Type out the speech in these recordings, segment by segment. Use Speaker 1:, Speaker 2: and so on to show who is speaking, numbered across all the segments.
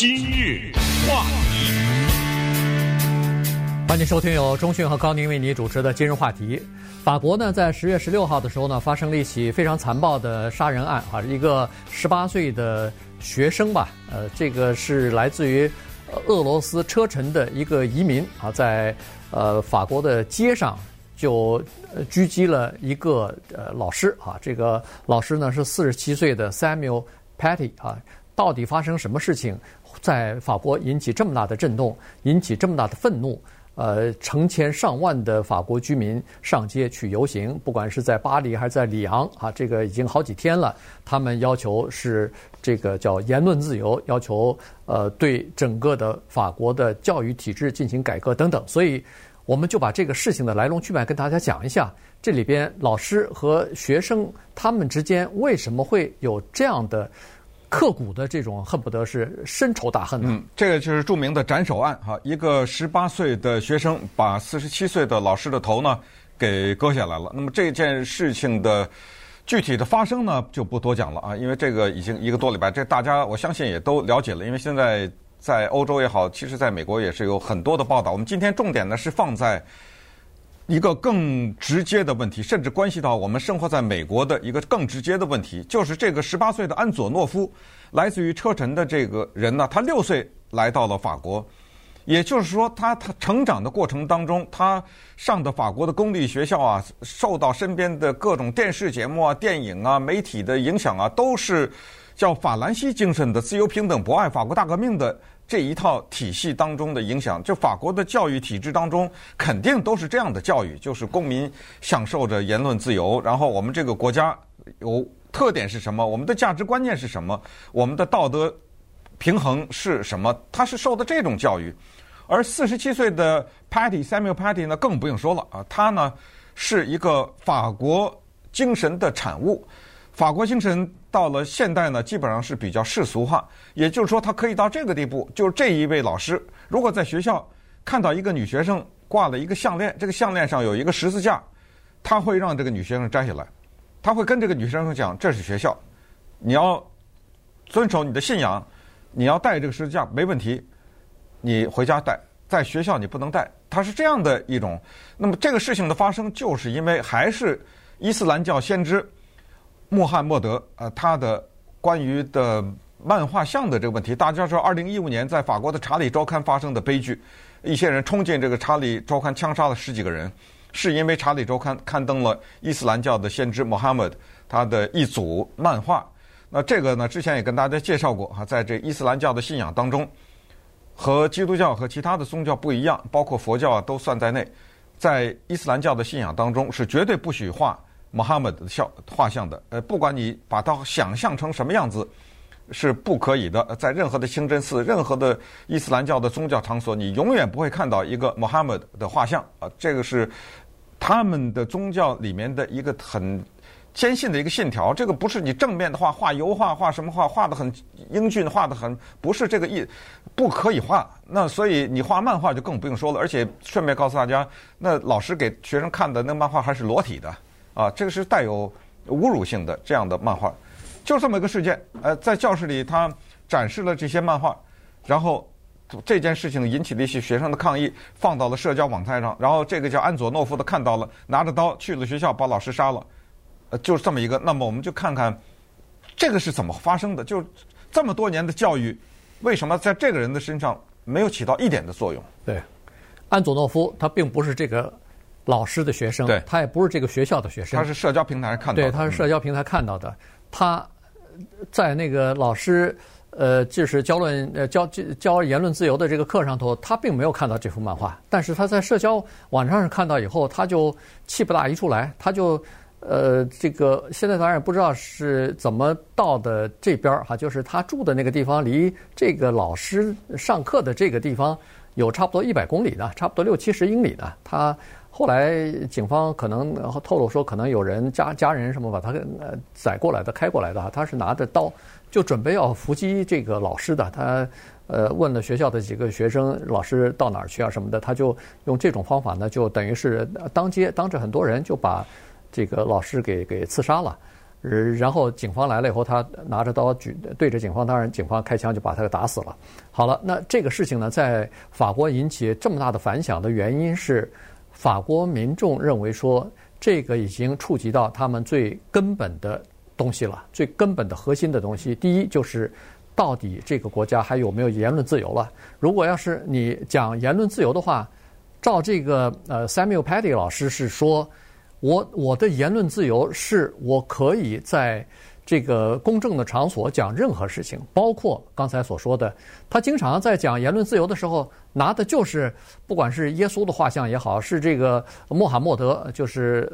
Speaker 1: 今日话题，
Speaker 2: 欢迎收听由中讯和高宁为你主持的今日话题。法国呢，在十月十六号的时候呢，发生了一起非常残暴的杀人案啊，一个十八岁的学生吧，呃，这个是来自于俄罗斯车臣的一个移民啊，在呃法国的街上就狙击了一个呃老师啊，这个老师呢是四十七岁的 Samuel Paty 啊。到底发生什么事情，在法国引起这么大的震动，引起这么大的愤怒？呃，成千上万的法国居民上街去游行，不管是在巴黎还是在里昂啊，这个已经好几天了。他们要求是这个叫言论自由，要求呃对整个的法国的教育体制进行改革等等。所以，我们就把这个事情的来龙去脉跟大家讲一下。这里边老师和学生他们之间为什么会有这样的？刻骨的这种恨不得是深仇大恨。
Speaker 3: 嗯，这个就是著名的斩首案哈，一个十八岁的学生把四十七岁的老师的头呢给割下来了。那么这件事情的具体的发生呢就不多讲了啊，因为这个已经一个多礼拜，这大家我相信也都了解了。因为现在在欧洲也好，其实在美国也是有很多的报道。我们今天重点呢是放在。一个更直接的问题，甚至关系到我们生活在美国的一个更直接的问题，就是这个十八岁的安佐诺夫，来自于车臣的这个人呢，他六岁来到了法国，也就是说，他他成长的过程当中，他上的法国的公立学校啊，受到身边的各种电视节目啊、电影啊、媒体的影响啊，都是叫法兰西精神的自由、平等、博爱、法国大革命的。这一套体系当中的影响，就法国的教育体制当中，肯定都是这样的教育，就是公民享受着言论自由。然后我们这个国家有特点是什么？我们的价值观念是什么？我们的道德平衡是什么？他是受的这种教育。而四十七岁的 Patty Samuel Patty 呢，更不用说了啊，他呢是一个法国精神的产物。法国精神到了现代呢，基本上是比较世俗化。也就是说，他可以到这个地步，就是这一位老师，如果在学校看到一个女学生挂了一个项链，这个项链上有一个十字架，他会让这个女学生摘下来，他会跟这个女学生讲：“这是学校，你要遵守你的信仰，你要带这个十字架没问题，你回家带，在学校你不能带。”他是这样的一种。那么这个事情的发生，就是因为还是伊斯兰教先知。穆罕默德，呃，他的关于的漫画像的这个问题，大家知道，二零一五年在法国的《查理周刊》发生的悲剧，一些人冲进这个《查理周刊》，枪杀了十几个人，是因为《查理周刊》刊登了伊斯兰教的先知穆罕默德他的一组漫画。那这个呢，之前也跟大家介绍过哈，在这伊斯兰教的信仰当中，和基督教和其他的宗教不一样，包括佛教啊都算在内，在伊斯兰教的信仰当中是绝对不许画。穆罕默德的像画像的，呃，不管你把它想象成什么样子，是不可以的。在任何的清真寺、任何的伊斯兰教的宗教场所，你永远不会看到一个穆罕默德的画像啊。这个是他们的宗教里面的一个很坚信的一个信条。这个不是你正面的画，画油画，画什么画，画得很英俊，画得很不是这个意，不可以画。那所以你画漫画就更不用说了。而且顺便告诉大家，那老师给学生看的那漫画还是裸体的。啊，这个是带有侮辱性的这样的漫画，就这么一个事件。呃，在教室里他展示了这些漫画，然后这件事情引起了一些学生的抗议，放到了社交网站上。然后这个叫安佐诺夫的看到了，拿着刀去了学校，把老师杀了。呃，就是这么一个。那么我们就看看这个是怎么发生的。就这么多年的教育，为什么在这个人的身上没有起到一点的作用？
Speaker 2: 对，安佐诺夫他并不是这个。老师的学生，
Speaker 3: 对，
Speaker 2: 他也不是这个学校的学生，
Speaker 3: 他是社交平台看到的。
Speaker 2: 对，他是社交平台看到的。嗯、他在那个老师呃，就是教论呃教教言论自由的这个课上头，他并没有看到这幅漫画。但是他在社交网站上看到以后，他就气不打一处来，他就呃，这个现在当然不知道是怎么到的这边哈，就是他住的那个地方离这个老师上课的这个地方有差不多一百公里呢，差不多六七十英里呢，他。后来警方可能透露说，可能有人家家人什么把他呃载过来的、开过来的，他是拿着刀就准备要伏击这个老师的。他呃问了学校的几个学生，老师到哪儿去啊什么的，他就用这种方法呢，就等于是当街当着很多人就把这个老师给给刺杀了。然后警方来了以后，他拿着刀举对着警方，当然警方开枪就把他给打死了。好了，那这个事情呢，在法国引起这么大的反响的原因是，法国民众认为说，这个已经触及到他们最根本的东西了，最根本的核心的东西。第一就是，到底这个国家还有没有言论自由了？如果要是你讲言论自由的话，照这个呃 Samuel Paty 老师是说。我我的言论自由是我可以在这个公正的场所讲任何事情，包括刚才所说的，他经常在讲言论自由的时候拿的就是不管是耶稣的画像也好，是这个穆罕默德，就是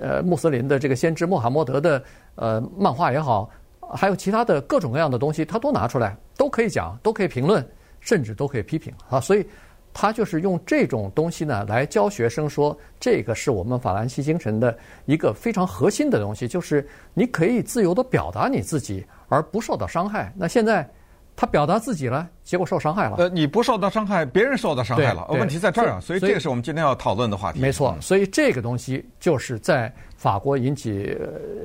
Speaker 2: 呃呃穆斯林的这个先知穆罕默德的呃漫画也好，还有其他的各种各样的东西，他都拿出来，都可以讲，都可以评论，甚至都可以批评啊，所以。他就是用这种东西呢来教学生说，这个是我们法兰西精神的一个非常核心的东西，就是你可以自由地表达你自己而不受到伤害。那现在他表达自己了，结果受伤害了。
Speaker 3: 呃，你不受到伤害，别人受到伤害了。问题在这儿啊，所以这个是我们今天要讨论的话题。
Speaker 2: 没错，所以这个东西就是在法国引起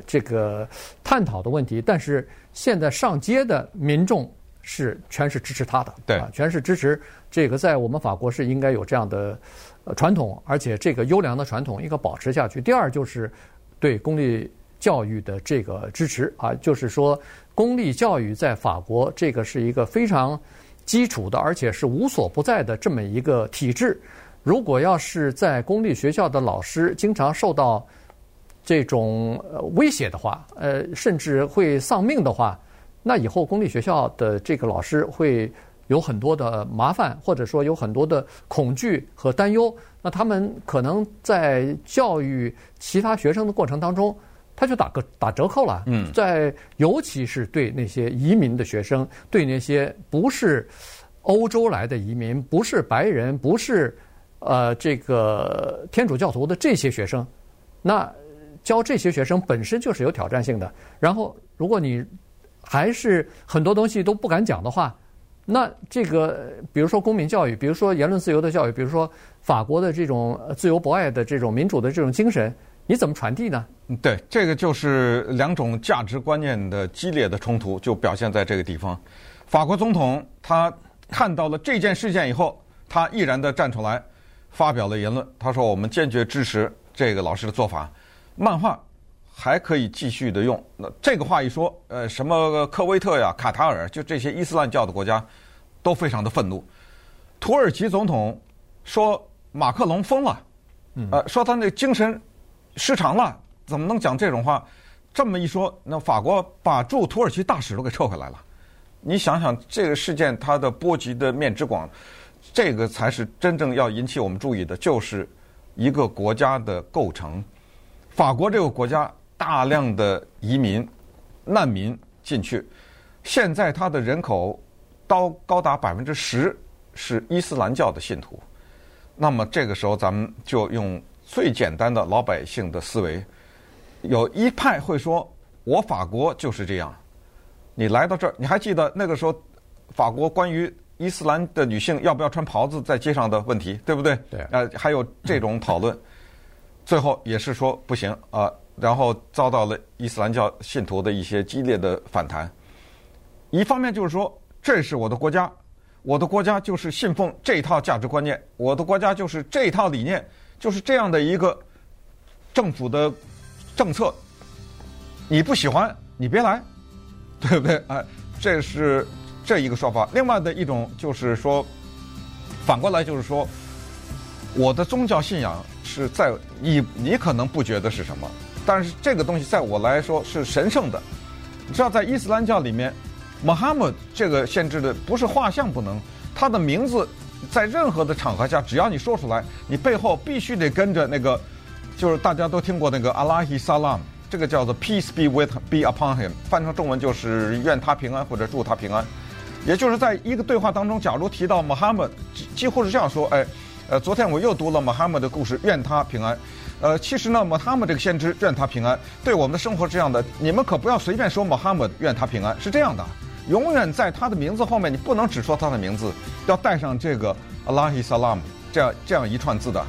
Speaker 2: 这个探讨的问题。但是现在上街的民众。是全是支持他的，
Speaker 3: 对，
Speaker 2: 全是支持这个，在我们法国是应该有这样的呃传统，而且这个优良的传统应该保持下去。第二就是对公立教育的这个支持啊，就是说公立教育在法国这个是一个非常基础的，而且是无所不在的这么一个体制。如果要是在公立学校的老师经常受到这种威胁的话，呃，甚至会丧命的话。那以后公立学校的这个老师会有很多的麻烦，或者说有很多的恐惧和担忧。那他们可能在教育其他学生的过程当中，他就打个打折扣了。嗯，在尤其是对那些移民的学生，对那些不是欧洲来的移民，不是白人，不是呃这个天主教徒的这些学生，那教这些学生本身就是有挑战性的。然后如果你还是很多东西都不敢讲的话，那这个比如说公民教育，比如说言论自由的教育，比如说法国的这种自由博爱的这种民主的这种精神，你怎么传递呢？
Speaker 3: 对，这个就是两种价值观念的激烈的冲突，就表现在这个地方。法国总统他看到了这件事件以后，他毅然地站出来发表了言论，他说：“我们坚决支持这个老师的做法。”漫画。还可以继续的用。那这个话一说，呃，什么科威特呀、卡塔尔，就这些伊斯兰教的国家，都非常的愤怒。土耳其总统说马克龙疯了，呃，说他那精神失常了，怎么能讲这种话？这么一说，那法国把驻土耳其大使都给撤回来了。你想想这个事件它的波及的面之广，这个才是真正要引起我们注意的，就是一个国家的构成。法国这个国家。大量的移民、难民进去，现在他的人口高高达百分之十是伊斯兰教的信徒。那么这个时候，咱们就用最简单的老百姓的思维，有一派会说：“我法国就是这样。”你来到这儿，你还记得那个时候法国关于伊斯兰的女性要不要穿袍子在街上的问题，对不对？
Speaker 2: 对。
Speaker 3: 呃，还有这种讨论，最后也是说不行啊。然后遭到了伊斯兰教信徒的一些激烈的反弹。一方面就是说，这是我的国家，我的国家就是信奉这套价值观念，我的国家就是这套理念，就是这样的一个政府的政策。你不喜欢，你别来，对不对？哎，这是这一个说法。另外的一种就是说，反过来就是说，我的宗教信仰是在你你可能不觉得是什么。但是这个东西在我来说是神圣的，你知道，在伊斯兰教里面，穆罕默德这个限制的不是画像不能，他的名字在任何的场合下，只要你说出来，你背后必须得跟着那个，就是大家都听过那个阿拉希萨拉姆，这个叫做 Peace be with be upon him，翻成中文就是愿他平安。或者祝他平安，也就是在一个对话当中，假如提到穆罕默德，几乎是这样说，哎，呃，昨天我又读了穆罕默德的故事，愿他平安。呃，其实呢，穆罕默这个先知愿他平安，对我们的生活是这样的，你们可不要随便说穆罕默愿他平安，是这样的，永远在他的名字后面，你不能只说他的名字，要带上这个阿拉希萨拉姆这样这样一串字的，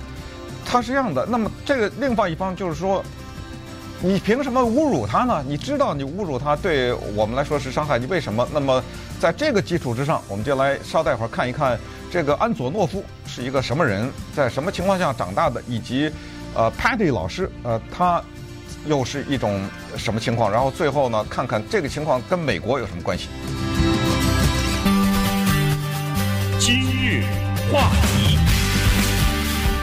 Speaker 3: 他是这样的。那么这个另外一方就是说，你凭什么侮辱他呢？你知道你侮辱他对我们来说是伤害，你为什么？那么在这个基础之上，我们就来稍待会儿看一看这个安佐诺夫是一个什么人，在什么情况下长大的，以及呃 Patty 老师呃他又是一种什么情况？然后最后呢，看看这个情况跟美国有什么关系？
Speaker 1: 今日话题。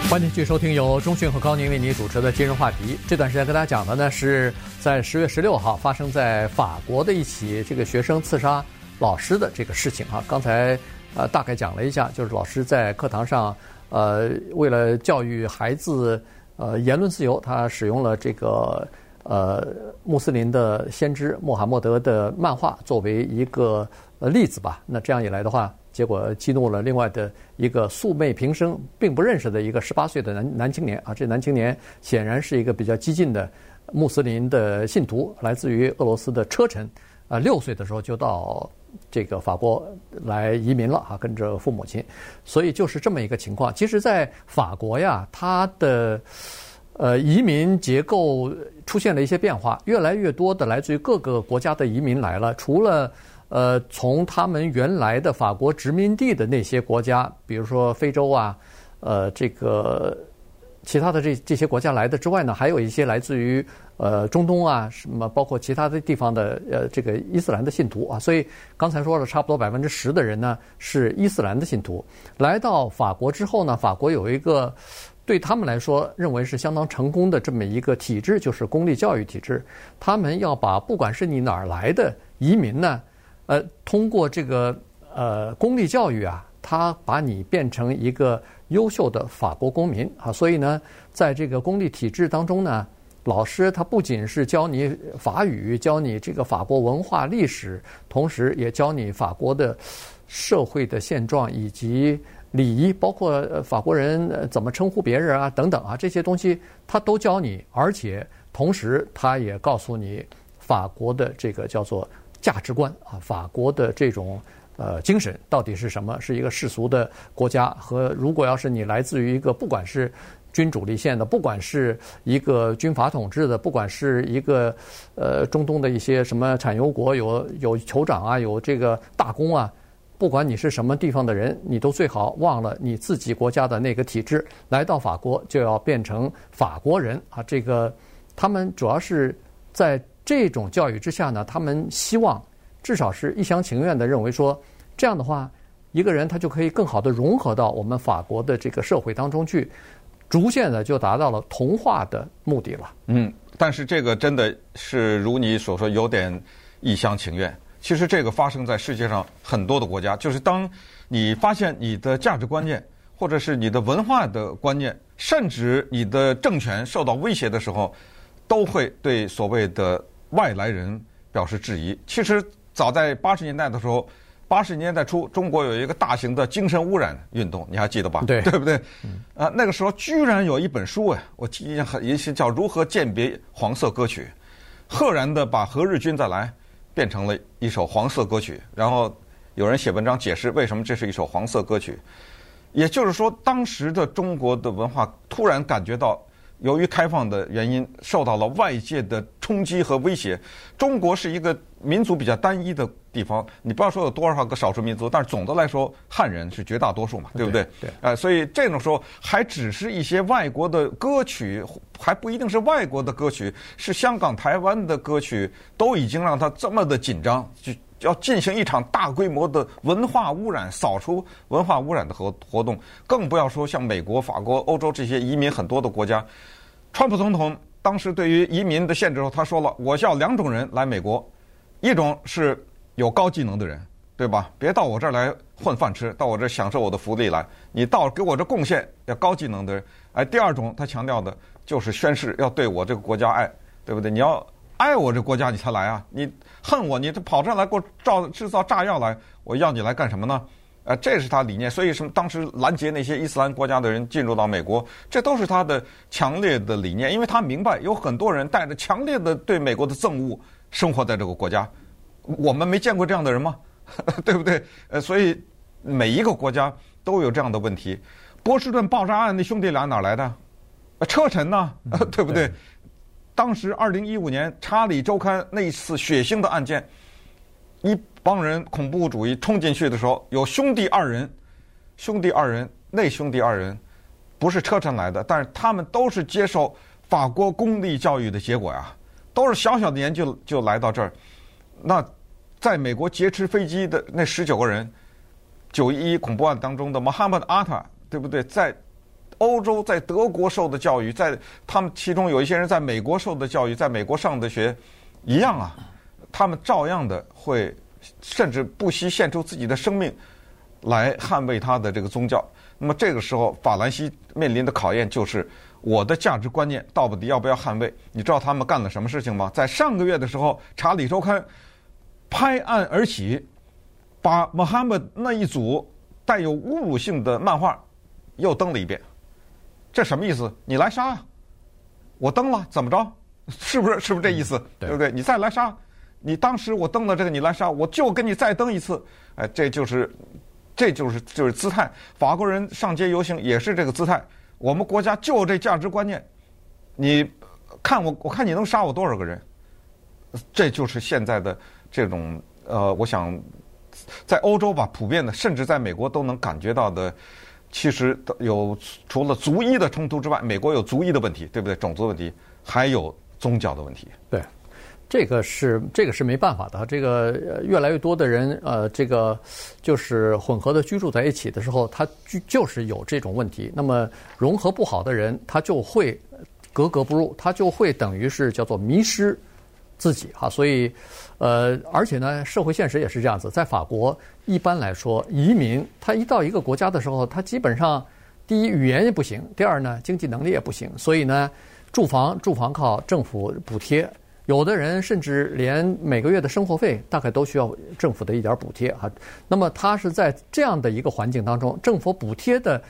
Speaker 2: 欢迎继续收听由中讯和高宁为你主持的今日话题。这段时间跟大家讲的呢，是在十月十六号发生在法国的一起这个学生刺杀老师的这个事情啊。刚才呃大概讲了一下，就是老师在课堂上呃为了教育孩子呃言论自由，他使用了这个呃穆斯林的先知穆罕默德的漫画作为一个呃例子吧。那这样一来的话。结果激怒了另外的一个素昧平生、并不认识的一个十八岁的男男青年啊！这男青年显然是一个比较激进的穆斯林的信徒，来自于俄罗斯的车臣。啊，六岁的时候就到这个法国来移民了啊，跟着父母亲。所以就是这么一个情况。其实，在法国呀，它的呃移民结构出现了一些变化，越来越多的来自于各个国家的移民来了，除了。呃，从他们原来的法国殖民地的那些国家，比如说非洲啊，呃，这个其他的这这些国家来的之外呢，还有一些来自于呃中东啊，什么包括其他的地方的呃这个伊斯兰的信徒啊。所以刚才说了，差不多百分之十的人呢是伊斯兰的信徒。来到法国之后呢，法国有一个对他们来说认为是相当成功的这么一个体制，就是公立教育体制。他们要把不管是你哪儿来的移民呢。呃，通过这个呃公立教育啊，他把你变成一个优秀的法国公民啊，所以呢，在这个公立体制当中呢，老师他不仅是教你法语，教你这个法国文化历史，同时也教你法国的社会的现状以及礼仪，包括法国人怎么称呼别人啊等等啊，这些东西他都教你，而且同时他也告诉你法国的这个叫做。价值观啊，法国的这种呃精神到底是什么？是一个世俗的国家，和如果要是你来自于一个不管是君主立宪的，不管是一个军阀统治的，不管是一个呃中东的一些什么产油国，有有酋长啊，有这个大公啊，不管你是什么地方的人，你都最好忘了你自己国家的那个体制，来到法国就要变成法国人啊。这个他们主要是在。这种教育之下呢，他们希望至少是一厢情愿地认为说，这样的话，一个人他就可以更好地融合到我们法国的这个社会当中去，逐渐的就达到了同化的目的了。
Speaker 3: 嗯，但是这个真的是如你所说，有点一厢情愿。其实这个发生在世界上很多的国家，就是当你发现你的价值观念，或者是你的文化的观念，甚至你的政权受到威胁的时候，都会对所谓的。外来人表示质疑。其实早在八十年代的时候，八十年代初，中国有一个大型的精神污染运动，你还记得吧？
Speaker 2: 对，
Speaker 3: 对不对？啊，那个时候居然有一本书哎，我记忆很一些叫《如何鉴别黄色歌曲》，赫然的把《何日君再来》变成了一首黄色歌曲。然后有人写文章解释为什么这是一首黄色歌曲，也就是说，当时的中国的文化突然感觉到。由于开放的原因，受到了外界的冲击和威胁。中国是一个民族比较单一的地方，你不要说有多少个少数民族，但是总的来说，汉人是绝大多数嘛，对不对？
Speaker 2: 对。
Speaker 3: 呃，所以这种时候还只是一些外国的歌曲，还不一定是外国的歌曲，是香港、台湾的歌曲，都已经让他这么的紧张，就要进行一场大规模的文化污染、扫除文化污染的活活动，更不要说像美国、法国、欧洲这些移民很多的国家。川普总统当时对于移民的限制后，他说了：“我要两种人来美国，一种是有高技能的人，对吧？别到我这儿来混饭吃，到我这儿享受我的福利来。你到给我这贡献要高技能的人。哎，第二种他强调的就是宣誓要对我这个国家爱，对不对？你要爱我这国家，你才来啊！你恨我，你跑这儿来给我造制造炸药来，我要你来干什么呢？”呃，这是他理念，所以什么当时拦截那些伊斯兰国家的人进入到美国，这都是他的强烈的理念，因为他明白有很多人带着强烈的对美国的憎恶生活在这个国家，我们没见过这样的人吗？对不对？呃，所以每一个国家都有这样的问题。波士顿爆炸案那兄弟俩哪来的？车臣呢？对不对？当时二零一五年《查理周刊》那一次血腥的案件，一帮人恐怖主义冲进去的时候，有兄弟二人，兄弟二人，那兄弟二人不是车臣来的，但是他们都是接受法国公立教育的结果呀，都是小小的年纪就，来到这儿。那在美国劫持飞机的那十九个人，九一一恐怖案当中的穆罕默德·阿塔，对不对？在欧洲，在德国受的教育，在他们其中有一些人在美国受的教育，在美国上的学，一样啊，他们照样的会，甚至不惜献出自己的生命来捍卫他的这个宗教。那么这个时候，法兰西面临的考验就是我的价值观念到底要不要捍卫？你知道他们干了什么事情吗？在上个月的时候，《查理周刊》拍案而起，把穆罕默德那一组带有侮辱性的漫画又登了一遍。这什么意思？你来杀，我登了，怎么着？是不是？是不是这意思？嗯、对，对不对？你再来杀，你当时我登了这个，你来杀，我就跟你再登一次。哎，这就是，这就是就是姿态。法国人上街游行也是这个姿态。我们国家就这价值观念，你看我，我看你能杀我多少个人？这就是现在的这种呃，我想在欧洲吧，普遍的，甚至在美国都能感觉到的。其实有除了族裔的冲突之外，美国有族裔的问题，对不对？种族问题，还有宗教的问题。
Speaker 2: 对，这个是这个是没办法的。这个越来越多的人，呃，这个就是混合的居住在一起的时候，他就就是有这种问题。那么融合不好的人，他就会格格不入，他就会等于是叫做迷失自己哈。所以，呃，而且呢，社会现实也是这样子，在法国。一般来说，移民他一到一个国家的时候，他基本上第一语言也不行，第二呢经济能力也不行，所以呢住房住房靠政府补贴，有的人甚至连每个月的生活费大概都需要政府的一点补贴啊。那么他是在这样的一个环境当中，政府补贴的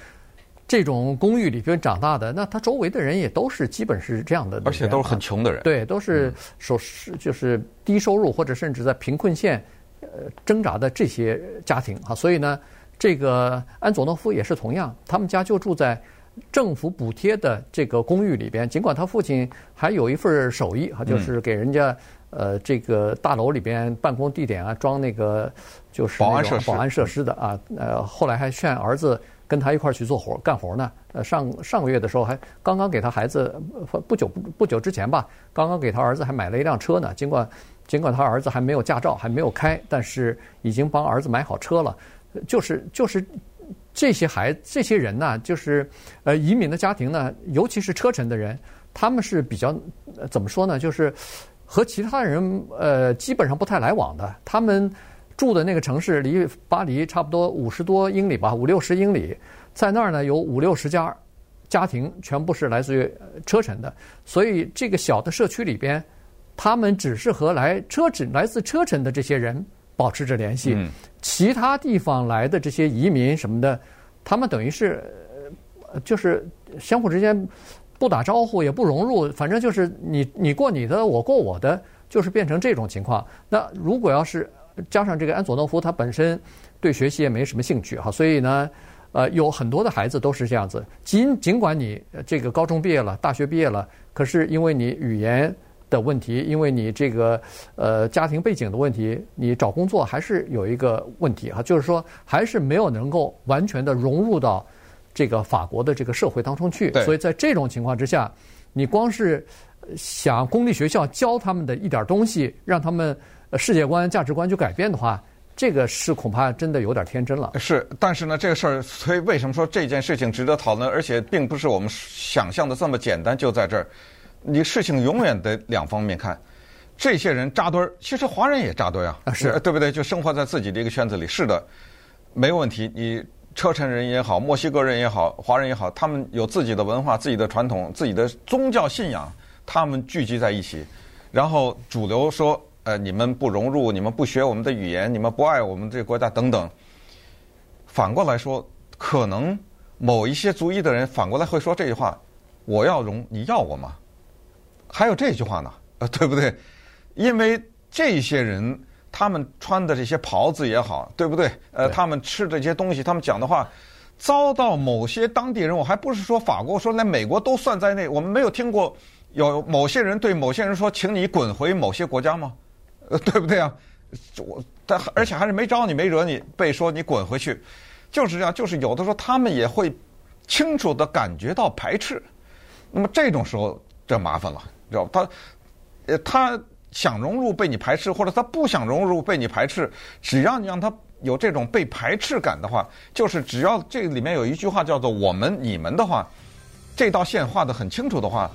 Speaker 2: 这种公寓里边长大的，那他周围的人也都是基本是这样的，
Speaker 3: 而且都是很穷的人，
Speaker 2: 对，都是收就是低收入或者甚至在贫困线。呃，挣扎的这些家庭啊，所以呢，这个安佐诺夫也是同样，他们家就住在政府补贴的这个公寓里边。尽管他父亲还有一份手艺啊，就是给人家呃这个大楼里边办公地点啊装那个就是保安设施保安设施的啊。呃，后来还劝儿子跟他一块儿去做活干活呢。呃，上上个月的时候还刚刚给他孩子不久不不久之前吧，刚刚给他儿子还买了一辆车呢。尽管。尽管他儿子还没有驾照，还没有开，但是已经帮儿子买好车了。就是就是这些孩这些人呢，就是呃移民的家庭呢，尤其是车臣的人，他们是比较呃怎么说呢？就是和其他人呃基本上不太来往的。他们住的那个城市离巴黎差不多五十多英里吧，五六十英里，在那儿呢有五六十家家庭，全部是来自于车臣的，所以这个小的社区里边。他们只是和来车臣、来自车臣的这些人保持着联系，嗯、其他地方来的这些移民什么的，他们等于是，就是相互之间不打招呼，也不融入，反正就是你你过你的，我过我的，就是变成这种情况。那如果要是加上这个安佐诺夫，他本身对学习也没什么兴趣哈，所以呢，呃，有很多的孩子都是这样子。尽尽管你这个高中毕业了，大学毕业了，可是因为你语言。的问题，因为你这个呃家庭背景的问题，你找工作还是有一个问题哈，就是说还是没有能够完全的融入到这个法国的这个社会当中去。所以在这种情况之下，你光是想公立学校教他们的一点东西，让他们世界观、价值观去改变的话，这个是恐怕真的有点天真了。
Speaker 3: 是，但是呢，这个事儿，所以为什么说这件事情值得讨论？而且并不是我们想象的这么简单，就在这儿。你事情永远得两方面看，这些人扎堆儿，其实华人也扎堆啊，是对不对？就生活在自己的一个圈子里，是的，没问题。你车臣人也好，墨西哥人也好，华人也好，他们有自己的文化、自己的传统、自己的宗教信仰，他们聚集在一起，然后主流说，呃，你们不融入，你们不学我们的语言，你们不爱我们这个国家等等。反过来说，可能某一些族裔的人反过来会说这句话：我要融，你要我吗？还有这句话呢，呃，对不对？因为这些人他们穿的这些袍子也好，对不对？呃，他们吃这些东西，他们讲的话，遭到某些当地人，我还不是说法国，说连美国都算在内。我们没有听过有某些人对某些人说，请你滚回某些国家吗？呃，对不对啊？我但而且还是没招你，没惹你，被说你滚回去，就是这样。就是有的时候他们也会清楚的感觉到排斥，那么这种时候这麻烦了，知道吧？他呃他想融入被你排斥，或者他不想融入被你排斥，只要你让他有这种被排斥感的话，就是只要这里面有一句话叫做“我们”“你们”的话，这道线画得很清楚的话。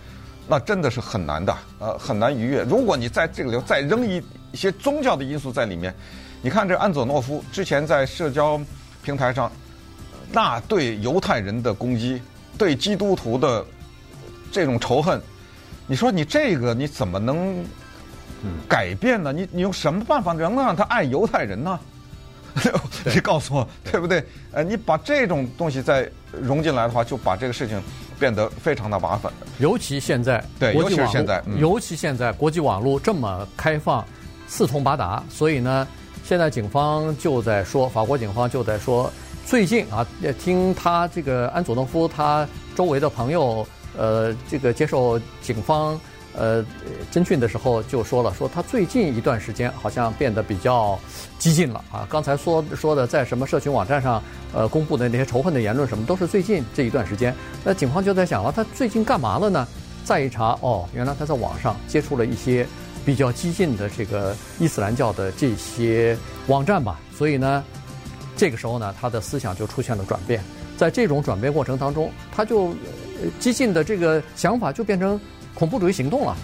Speaker 3: 那真的是很难的，呃，很难逾越。如果你在这个里再扔一一些宗教的因素在里面，你看这安佐诺夫之前在社交平台上，那对犹太人的攻击，对基督徒的这种仇恨，你说你这个你怎么能改变呢？你你用什么办法能让他爱犹太人呢？你告诉我，对不对？呃，你把这种东西再融进来的话，就把这个事情变得非常的麻烦。
Speaker 2: 尤其现在，
Speaker 3: 对，尤其是现在，
Speaker 2: 嗯、尤其现在国际网络这么开放、四通八达，所以呢，现在警方就在说，法国警方就在说，最近啊，听他这个安佐诺夫他周围的朋友，呃，这个接受警方。呃，侦讯的时候就说了，说他最近一段时间好像变得比较激进了啊。刚才说说的，在什么社群网站上，呃，公布的那些仇恨的言论什么，都是最近这一段时间。那警方就在想了，他最近干嘛了呢？再一查，哦，原来他在网上接触了一些比较激进的这个伊斯兰教的这些网站吧。所以呢，这个时候呢，他的思想就出现了转变。在这种转变过程当中，他就激进的这个想法就变成。恐怖主义行动了。